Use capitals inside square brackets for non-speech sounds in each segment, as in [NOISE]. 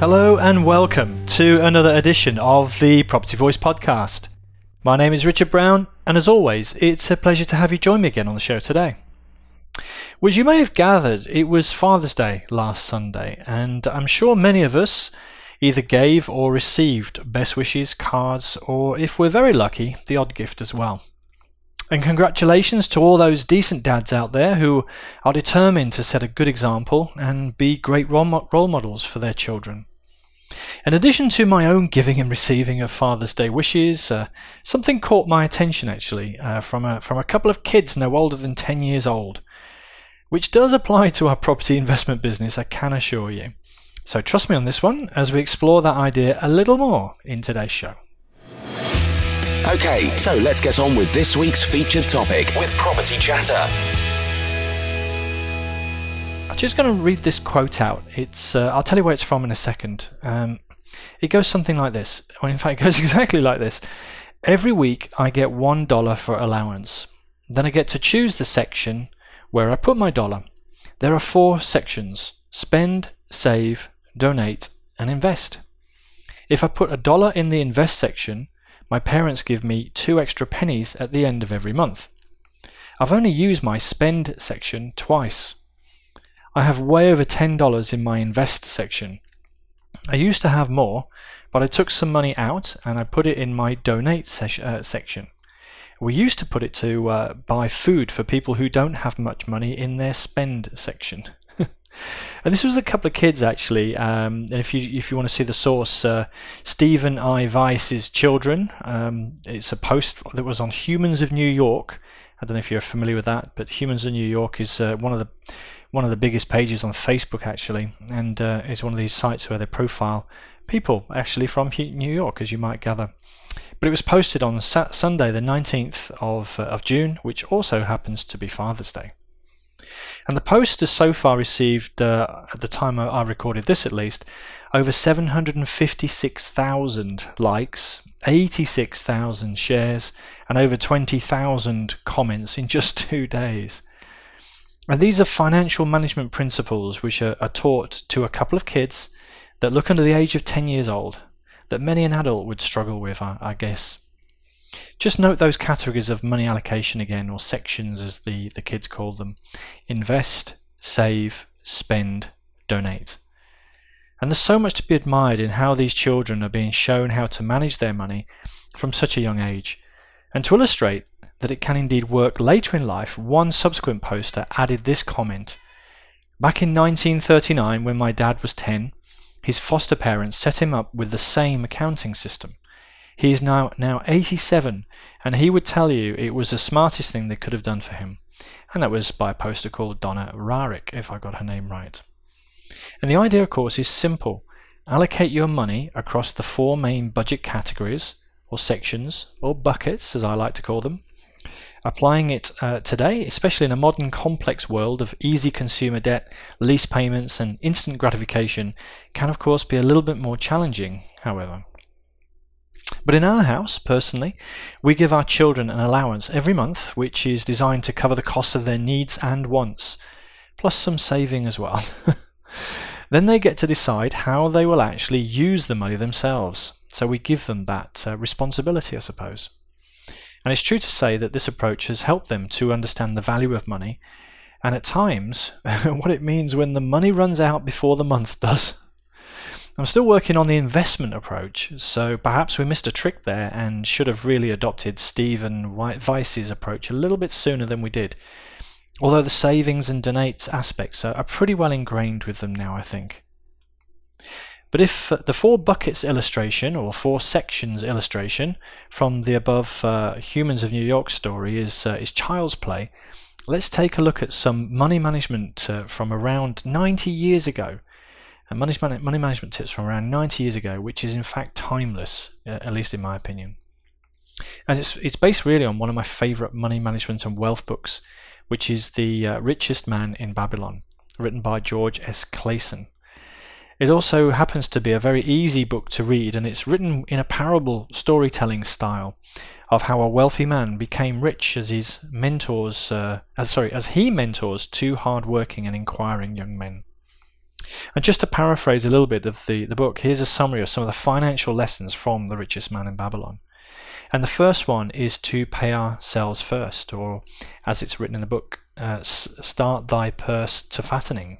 Hello and welcome to another edition of the Property Voice podcast. My name is Richard Brown, and as always, it's a pleasure to have you join me again on the show today. As you may have gathered, it was Father's Day last Sunday, and I'm sure many of us either gave or received best wishes, cards, or if we're very lucky, the odd gift as well. And congratulations to all those decent dads out there who are determined to set a good example and be great role models for their children. In addition to my own giving and receiving of Father's Day wishes, uh, something caught my attention actually uh, from, a, from a couple of kids no older than 10 years old, which does apply to our property investment business, I can assure you. So trust me on this one as we explore that idea a little more in today's show. Okay, so let's get on with this week's featured topic with Property Chatter. I'm just going to read this quote out. It's uh, I'll tell you where it's from in a second. Um, it goes something like this. Well, in fact, it goes [LAUGHS] exactly like this. Every week I get one dollar for allowance. Then I get to choose the section where I put my dollar. There are four sections: spend, save, donate, and invest. If I put a dollar in the invest section, my parents give me two extra pennies at the end of every month. I've only used my spend section twice. I have way over $10 in my invest section. I used to have more, but I took some money out and I put it in my donate se- uh, section. We used to put it to uh, buy food for people who don't have much money in their spend section. [LAUGHS] and this was a couple of kids actually. Um, and if you if you want to see the source, uh, Stephen I. Weiss's children. Um, it's a post that was on Humans of New York. I don't know if you're familiar with that, but Humans of New York is uh, one of the one of the biggest pages on Facebook actually, and uh, is one of these sites where they profile people actually from New York, as you might gather. But it was posted on Sunday, the 19th of, uh, of June, which also happens to be Father's Day. And the post has so far received, uh, at the time I recorded this at least, over 756,000 likes, 86,000 shares, and over 20,000 comments in just [LAUGHS] two days. And these are financial management principles which are, are taught to a couple of kids that look under the age of 10 years old that many an adult would struggle with, I, I guess. Just note those categories of money allocation again, or sections as the, the kids call them invest, save, spend, donate. And there's so much to be admired in how these children are being shown how to manage their money from such a young age. And to illustrate that it can indeed work later in life, one subsequent poster added this comment. Back in 1939, when my dad was 10, his foster parents set him up with the same accounting system. He is now, now 87, and he would tell you it was the smartest thing they could have done for him. And that was by a poster called Donna Rarick, if I got her name right. And the idea, of course, is simple. Allocate your money across the four main budget categories, or sections, or buckets, as I like to call them, Applying it uh, today, especially in a modern complex world of easy consumer debt, lease payments, and instant gratification, can of course be a little bit more challenging, however. But in our house, personally, we give our children an allowance every month which is designed to cover the costs of their needs and wants, plus some saving as well. [LAUGHS] then they get to decide how they will actually use the money themselves. So we give them that uh, responsibility, I suppose. And it's true to say that this approach has helped them to understand the value of money and at times [LAUGHS] what it means when the money runs out before the month does. I'm still working on the investment approach, so perhaps we missed a trick there and should have really adopted Stephen Weiss's approach a little bit sooner than we did. Although the savings and donates aspects are, are pretty well ingrained with them now, I think. But if uh, the four buckets illustration or four sections illustration from the above uh, Humans of New York story is, uh, is child's play, let's take a look at some money management uh, from around 90 years ago. and money, money management tips from around 90 years ago, which is in fact timeless, uh, at least in my opinion. And it's, it's based really on one of my favorite money management and wealth books, which is The uh, Richest Man in Babylon, written by George S. Clason. It also happens to be a very easy book to read, and it's written in a parable storytelling style of how a wealthy man became rich as his mentors, uh, as, sorry, as he mentors two hard-working and inquiring young men. And just to paraphrase a little bit of the, the book, here's a summary of some of the financial lessons from The Richest Man in Babylon. And the first one is to pay ourselves first, or as it's written in the book, uh, start thy purse to fattening.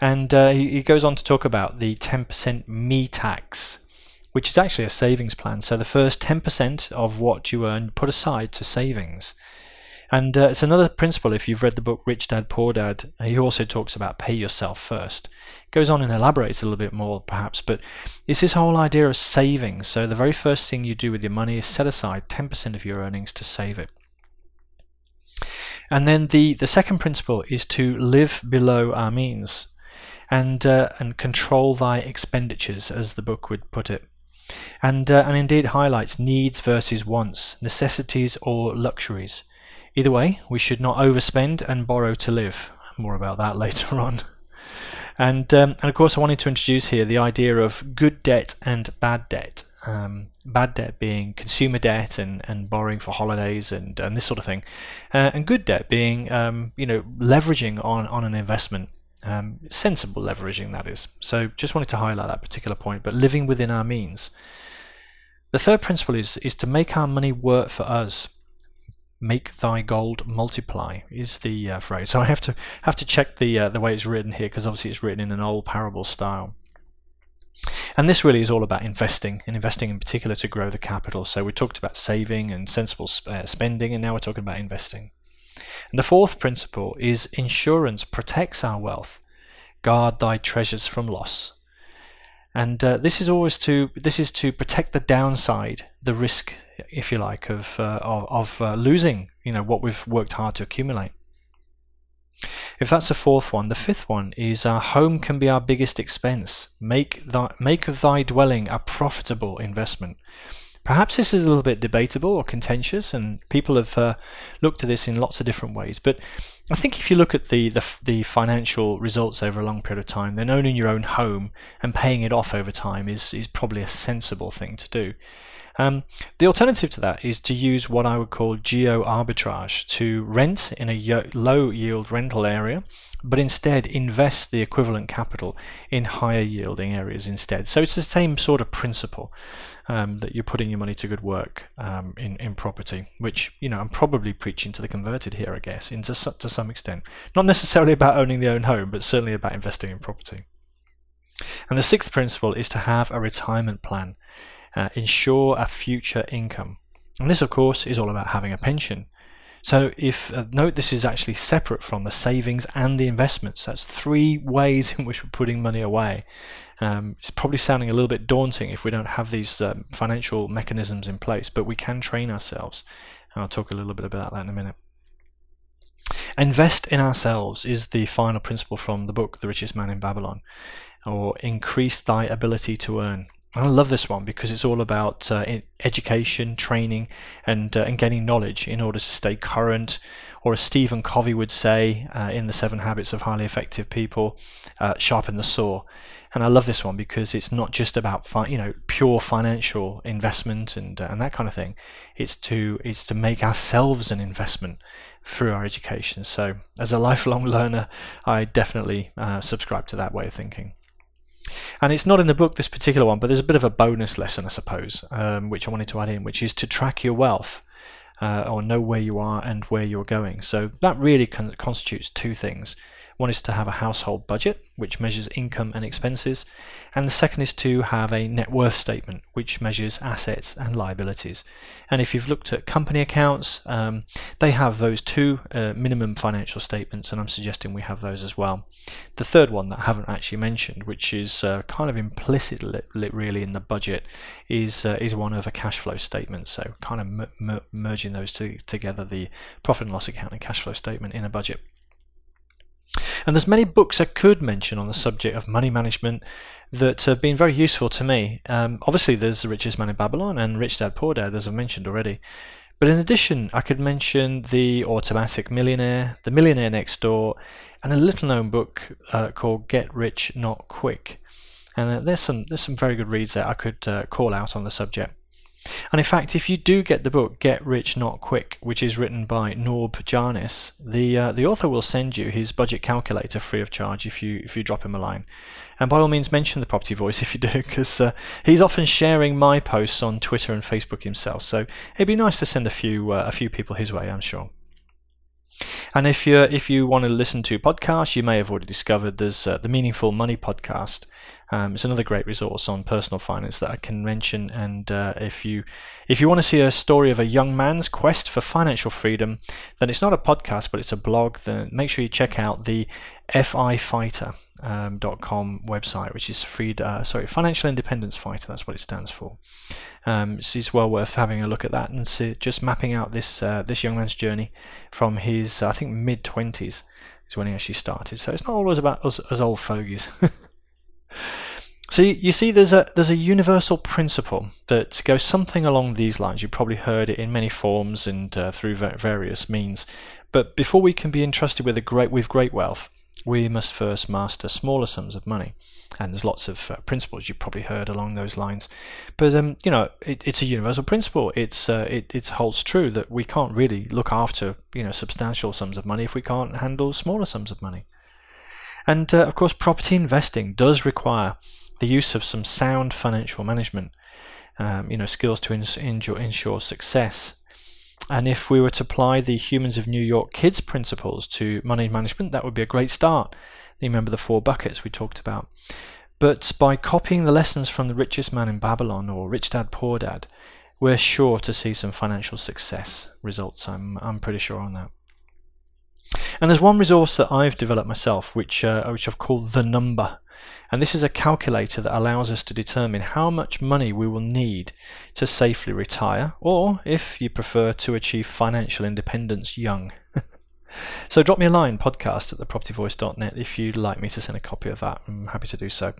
And uh, he, goes on to talk about the 10% me tax, which is actually a savings plan. So the first 10% of what you earn put aside to savings. And uh, it's another principle if you've read the book Rich Dad Poor Dad. He also talks about pay yourself first. Goes on and elaborates a little bit more perhaps, but it's this whole idea of saving. So the very first thing you do with your money is set aside 10% of your earnings to save it. And then the, the second principle is to live below our means and uh, and control thy expenditures, as the book would put it. And, uh, and indeed highlights needs versus wants, necessities or luxuries. Either way, we should not overspend and borrow to live. More about that [LAUGHS] later on. And, um, and of course, I wanted to introduce here the idea of good debt and bad debt. Um, bad debt being consumer debt and, and borrowing for holidays and, and this sort of thing, uh, and good debt being um, you know leveraging on, on an investment, um, sensible leveraging that is. So just wanted to highlight that particular point, but living within our means. The third principle is is to make our money work for us make thy gold multiply is the uh, phrase. So I have to have to check the uh, the way it's written here because obviously it's written in an old parable style. And this really is all about investing, and investing in particular to grow the capital. So we talked about saving and sensible uh, spending, and now we're talking about investing. And the fourth principle is insurance protects our wealth. Guard thy treasures from loss. And uh, this is always to this is to protect the downside, the risk, if you like, of uh, of, of uh, losing, you know, what we've worked hard to accumulate. If that's the fourth one, the fifth one is our home can be our biggest expense. Make thy, make of thy dwelling a profitable investment. Perhaps this is a little bit debatable or contentious, and people have uh, looked at this in lots of different ways. But I think if you look at the, the, the financial results over a long period of time, then owning your own home and paying it off over time is is probably a sensible thing to do. Um, the alternative to that is to use what I would call geo arbitrage to rent in a low yield rental area, but instead invest the equivalent capital in higher yielding areas instead. So it's the same sort of principle um, that you're putting your money to good work um, in, in property, which you know I'm probably preaching to the converted here, I guess, into to some extent. Not necessarily about owning the own home, but certainly about investing in property. And the sixth principle is to have a retirement plan uh, ensure a future income. And this, of course, is all about having a pension. So if uh, note this is actually separate from the savings and the investments. That's three ways in which we're putting money away. Um, it's probably sounding a little bit daunting if we don't have these um, financial mechanisms in place, but we can train ourselves. And I'll talk a little bit about that in a minute. Invest in ourselves is the final principle from the book The Richest Man in Babylon, or increase thy ability to earn. I love this one because it's all about uh, education, training, and uh, and getting knowledge in order to stay current. Or as Stephen Covey would say uh, in the Seven Habits of Highly Effective People, uh, sharpen the saw. And I love this one because it's not just about fi- you know pure financial investment and uh, and that kind of thing. It's to it's to make ourselves an investment through our education. So as a lifelong [LAUGHS] learner, I definitely uh, subscribe to that way of thinking. And it's not in the book, this particular one, but there's a bit of a bonus lesson, I suppose, um, which I wanted to add in, which is to track your wealth uh, or know where you are and where you're going. So that really con- constitutes two things one is to have a household budget, which measures income and expenses, and the second is to have a net worth statement, which measures assets and liabilities. And if you've looked at company accounts, um, they have those two uh, minimum financial statements, and I'm suggesting we have those as well. The third one that I haven't actually mentioned, which is uh, kind of implicit really in the budget, is uh, is one of a cash flow statement. So kind of merging those two together, the profit and loss account and cash flow statement in a budget. And there's many books I could mention on the subject of money management that have been very useful to me. Um, obviously, there's The Richest Man in Babylon and Rich Dad Poor Dad, as I've mentioned already. But in addition, I could mention The Automatic Millionaire, The Millionaire Next Door, and a little known book uh, called Get Rich Not Quick. And uh, there's some there's some very good reads that I could uh, call out on the subject. And in fact, if you do get the book Get Rich Not Quick, which is written by Norb Jarnis, the uh, the author will send you his budget calculator free of charge if you if you drop him a line. And by all means, mention the Property Voice [LAUGHS] if you do, because uh, he's often sharing my posts on Twitter and Facebook himself. So it'd be nice to send a few uh, a few people his way, I'm sure. And if you if you want to listen to podcasts, you may have already discovered there's uh, the Meaningful Money podcast. Um, it's another great resource on personal finance that I can mention. And uh, if you if you want to see a story of a young man's quest for financial freedom, then it's not a podcast, but it's a blog. Then make sure you check out the fifighter.com um, website, which is free. Uh, sorry, Financial Independence Fighter. That's what it stands for. Um, it's well worth having a look at that and see, just mapping out this uh, this young man's journey from his I think mid twenties is when he actually started. So it's not always about us old fogies. [LAUGHS] So you see, there's a there's a universal principle that goes something along these lines. You've probably heard it in many forms and uh, through various means. But before we can be entrusted with a great with great wealth, we must first master smaller sums of money. And there's lots of uh, principles you've probably heard along those lines. But um, you know, it, it's a universal principle. It's uh, it, it holds true that we can't really look after you know substantial sums of money if we can't handle smaller sums of money. And uh, of course, property investing does require the use of some sound financial management, um, you know, skills to ensure, ensure success. And if we were to apply the Humans of New York Kids principles to money management, that would be a great start. You remember the four buckets we talked about. But by copying the lessons from the richest man in Babylon or Rich Dad Poor Dad, we're sure to see some financial success results. I'm, I'm pretty sure on that. And there's one resource that I've developed myself, which uh, which I've called the number. And this is a calculator that allows us to determine how much money we will need to safely retire, or if you prefer to achieve financial independence young. [LAUGHS] so drop me a line, podcast at thepropertyvoice.net, if you'd like me to send a copy of that. I'm happy to do so.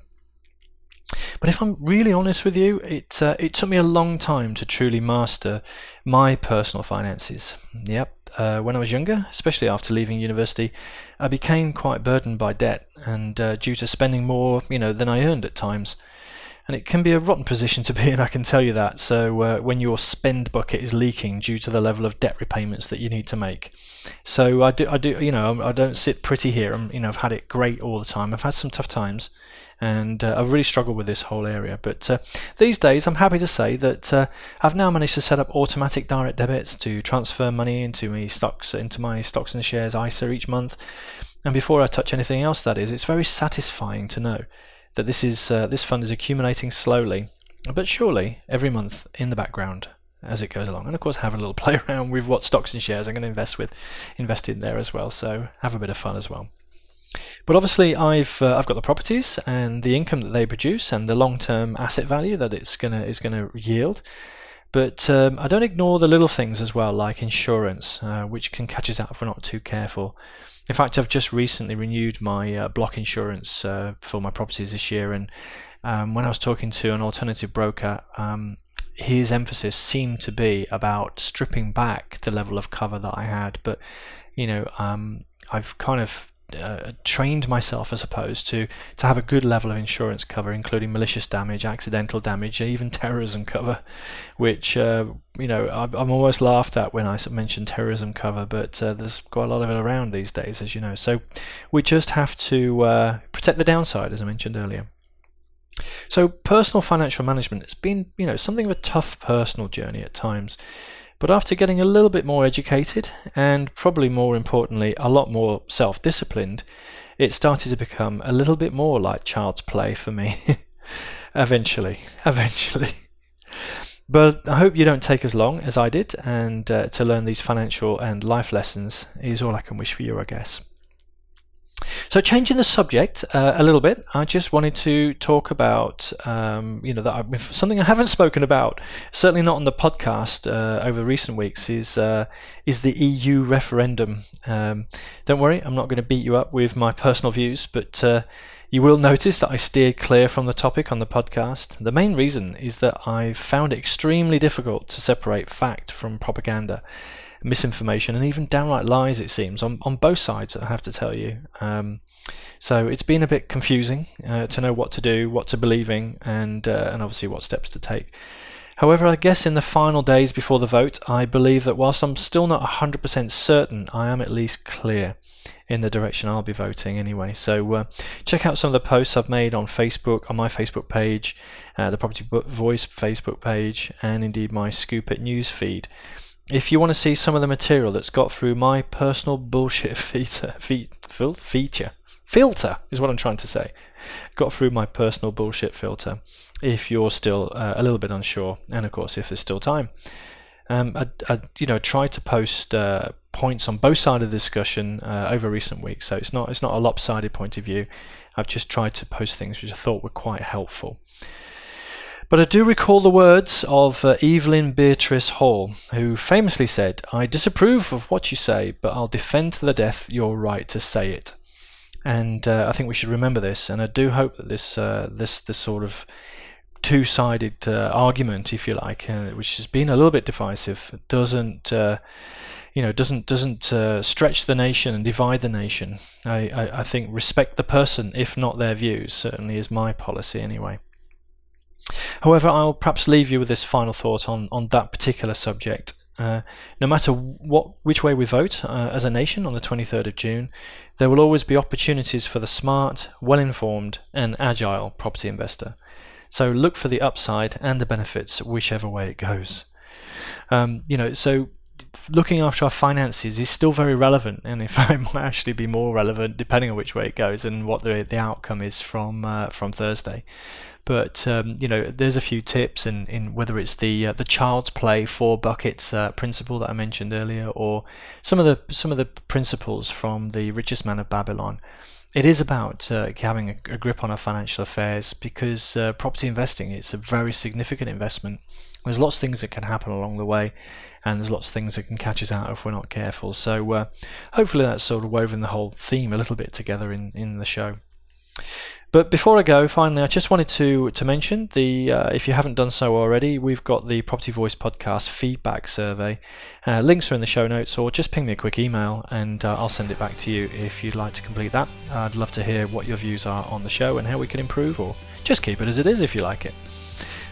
But if I'm really honest with you, it uh, it took me a long time to truly master my personal finances. Yep, uh, when I was younger, especially after leaving university, I became quite burdened by debt, and uh, due to spending more, you know, than I earned at times. And it can be a rotten position to be in, I can tell you that. So uh, when your spend bucket is leaking due to the level of debt repayments that you need to make, so I do, I do, you know, I don't sit pretty here. I'm, you know, I've had it great all the time. I've had some tough times, and uh, I've really struggled with this whole area. But uh, these days, I'm happy to say that uh, I've now managed to set up automatic direct debits to transfer money into my stocks, into my stocks and shares ISA each month. And before I touch anything else, that is, it's very satisfying to know that this is uh, this fund is accumulating slowly, but surely every month in the background as it goes along. And of course, have a little [LAUGHS] play around with what stocks and shares I'm going to invest with, invest in there as well. So have a bit of fun as well. But obviously, I've uh, I've got the properties and the income that they produce and the long-term asset value that it's gonna is gonna yield. But um, I don't ignore the little things as well, like insurance, uh, which can catch us out if we're not too careful. In fact, I've just recently renewed my uh, block insurance uh, for my properties this year, and um, when I was talking to an alternative broker, um, his emphasis seemed to be about stripping back the level of cover that I had. But you know, um, I've kind of uh, trained myself, I suppose, to to have a good level of insurance cover, including malicious damage, accidental damage, even terrorism cover, which uh, you know I'm almost laughed at when I mention terrorism cover, but uh, there's quite a lot of it around these days, as you know. So we just have to uh, protect the downside, as I mentioned earlier. So personal financial management, it's been, you know, something of a tough personal journey at times. But after getting a little bit more educated, and probably more importantly, a lot more self disciplined, it started to become a little bit more like child's play for me. [LAUGHS] eventually, [LAUGHS] eventually. But I hope you don't take as long as I did, and uh, to learn these financial and life lessons is all I can wish for you, I guess. So, changing the subject uh, a little bit, I just wanted to talk about, um, you know, that I, something I haven't [LAUGHS] spoken about, certainly not on the podcast uh, over recent weeks, is uh, is the EU referendum. Um, don't worry, I'm not going to beat you up with my personal views, but uh, you will notice that I steered clear from the topic on the podcast. The main reason is that I found it extremely difficult to separate fact from propaganda misinformation and even downright lies, it seems, on, on both sides, I have to tell you. Um, so it's been a bit confusing uh, to know what to do, what to believe in, and, uh, and obviously what steps to take. However, I guess in the final days before the vote, I believe that whilst I'm still not 100% certain, I am at least clear in the direction I'll be voting anyway. So uh, check out some of the posts I've made on Facebook, on my Facebook page, uh, the Property Voice Facebook page, and indeed my Scoop It news feed if you want to see some of the material that's got through my personal bullshit [LAUGHS] feature, feature, filter is what I'm trying to say, got through my personal bullshit filter. If you're still uh, a little bit unsure, and of course if there's still time, um, I, I, you know try to post uh, points on both sides of the discussion uh, over recent weeks. So it's not it's not a lopsided point of view. I've just tried to post things which I thought were quite helpful. But I do recall the words of uh, Evelyn Beatrice Hall, who famously said, I disapprove of what you say, but I'll defend to the death your right to say it. And uh, I think we should remember this, and I do hope that this, uh, this, this sort of two-sided uh, argument, if you like, uh, which has been a little bit divisive, doesn't uh, you know doesn't doesn't uh, stretch the nation and divide the nation. I, I, I, think respect the person, if not their views, certainly is my policy anyway. However, I'll perhaps leave you with this final thought on, on that particular subject. Uh, no matter what which way we vote uh, as a nation on the 23rd of June, there will always be opportunities for the smart, well-informed, and agile property investor. So look for the upside and the benefits, whichever way it goes. Um, you know, so looking after our finances is still very relevant, and in fact, [LAUGHS] might actually be more relevant depending on which way it goes and what the the outcome is from uh, from Thursday. But um, you know, there's a few tips in, in whether it's the uh, the child's play four buckets uh, principle that I mentioned earlier, or some of the some of the principles from the richest man of Babylon. It is about uh, having a, a, grip on our financial affairs because uh, property investing it's a very significant investment. There's lots of things that can happen along the way, and there's lots of things that can catch us out if we're not careful. So uh, hopefully that's sort of woven the whole theme a little bit together in in the show. But before I go, finally, I just wanted to to mention the uh, if you haven't done so already, we've got the Property Voice podcast feedback survey. Uh, links are in the show notes, or just ping me a quick email and uh, I'll send it back to you if you'd like to complete that. I'd love to hear what your views are on the show and how we can improve, or just keep it as it is if you like it.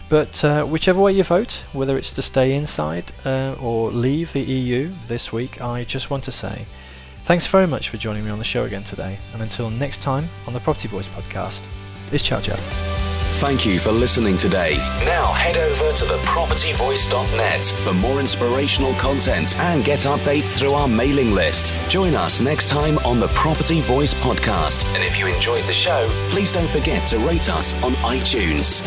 But uh, whichever way you vote, whether it's to stay inside uh, or leave the EU this week, I just want to say Thanks very much for joining me on the show again today, and until next time on the Property Voice podcast, it's ciao ciao. Thank you for listening today. Now head over to thepropertyvoice.net for more inspirational content and get updates through our mailing list. Join us next time on the Property Voice podcast. And if you enjoyed the show, please don't forget to rate us on iTunes.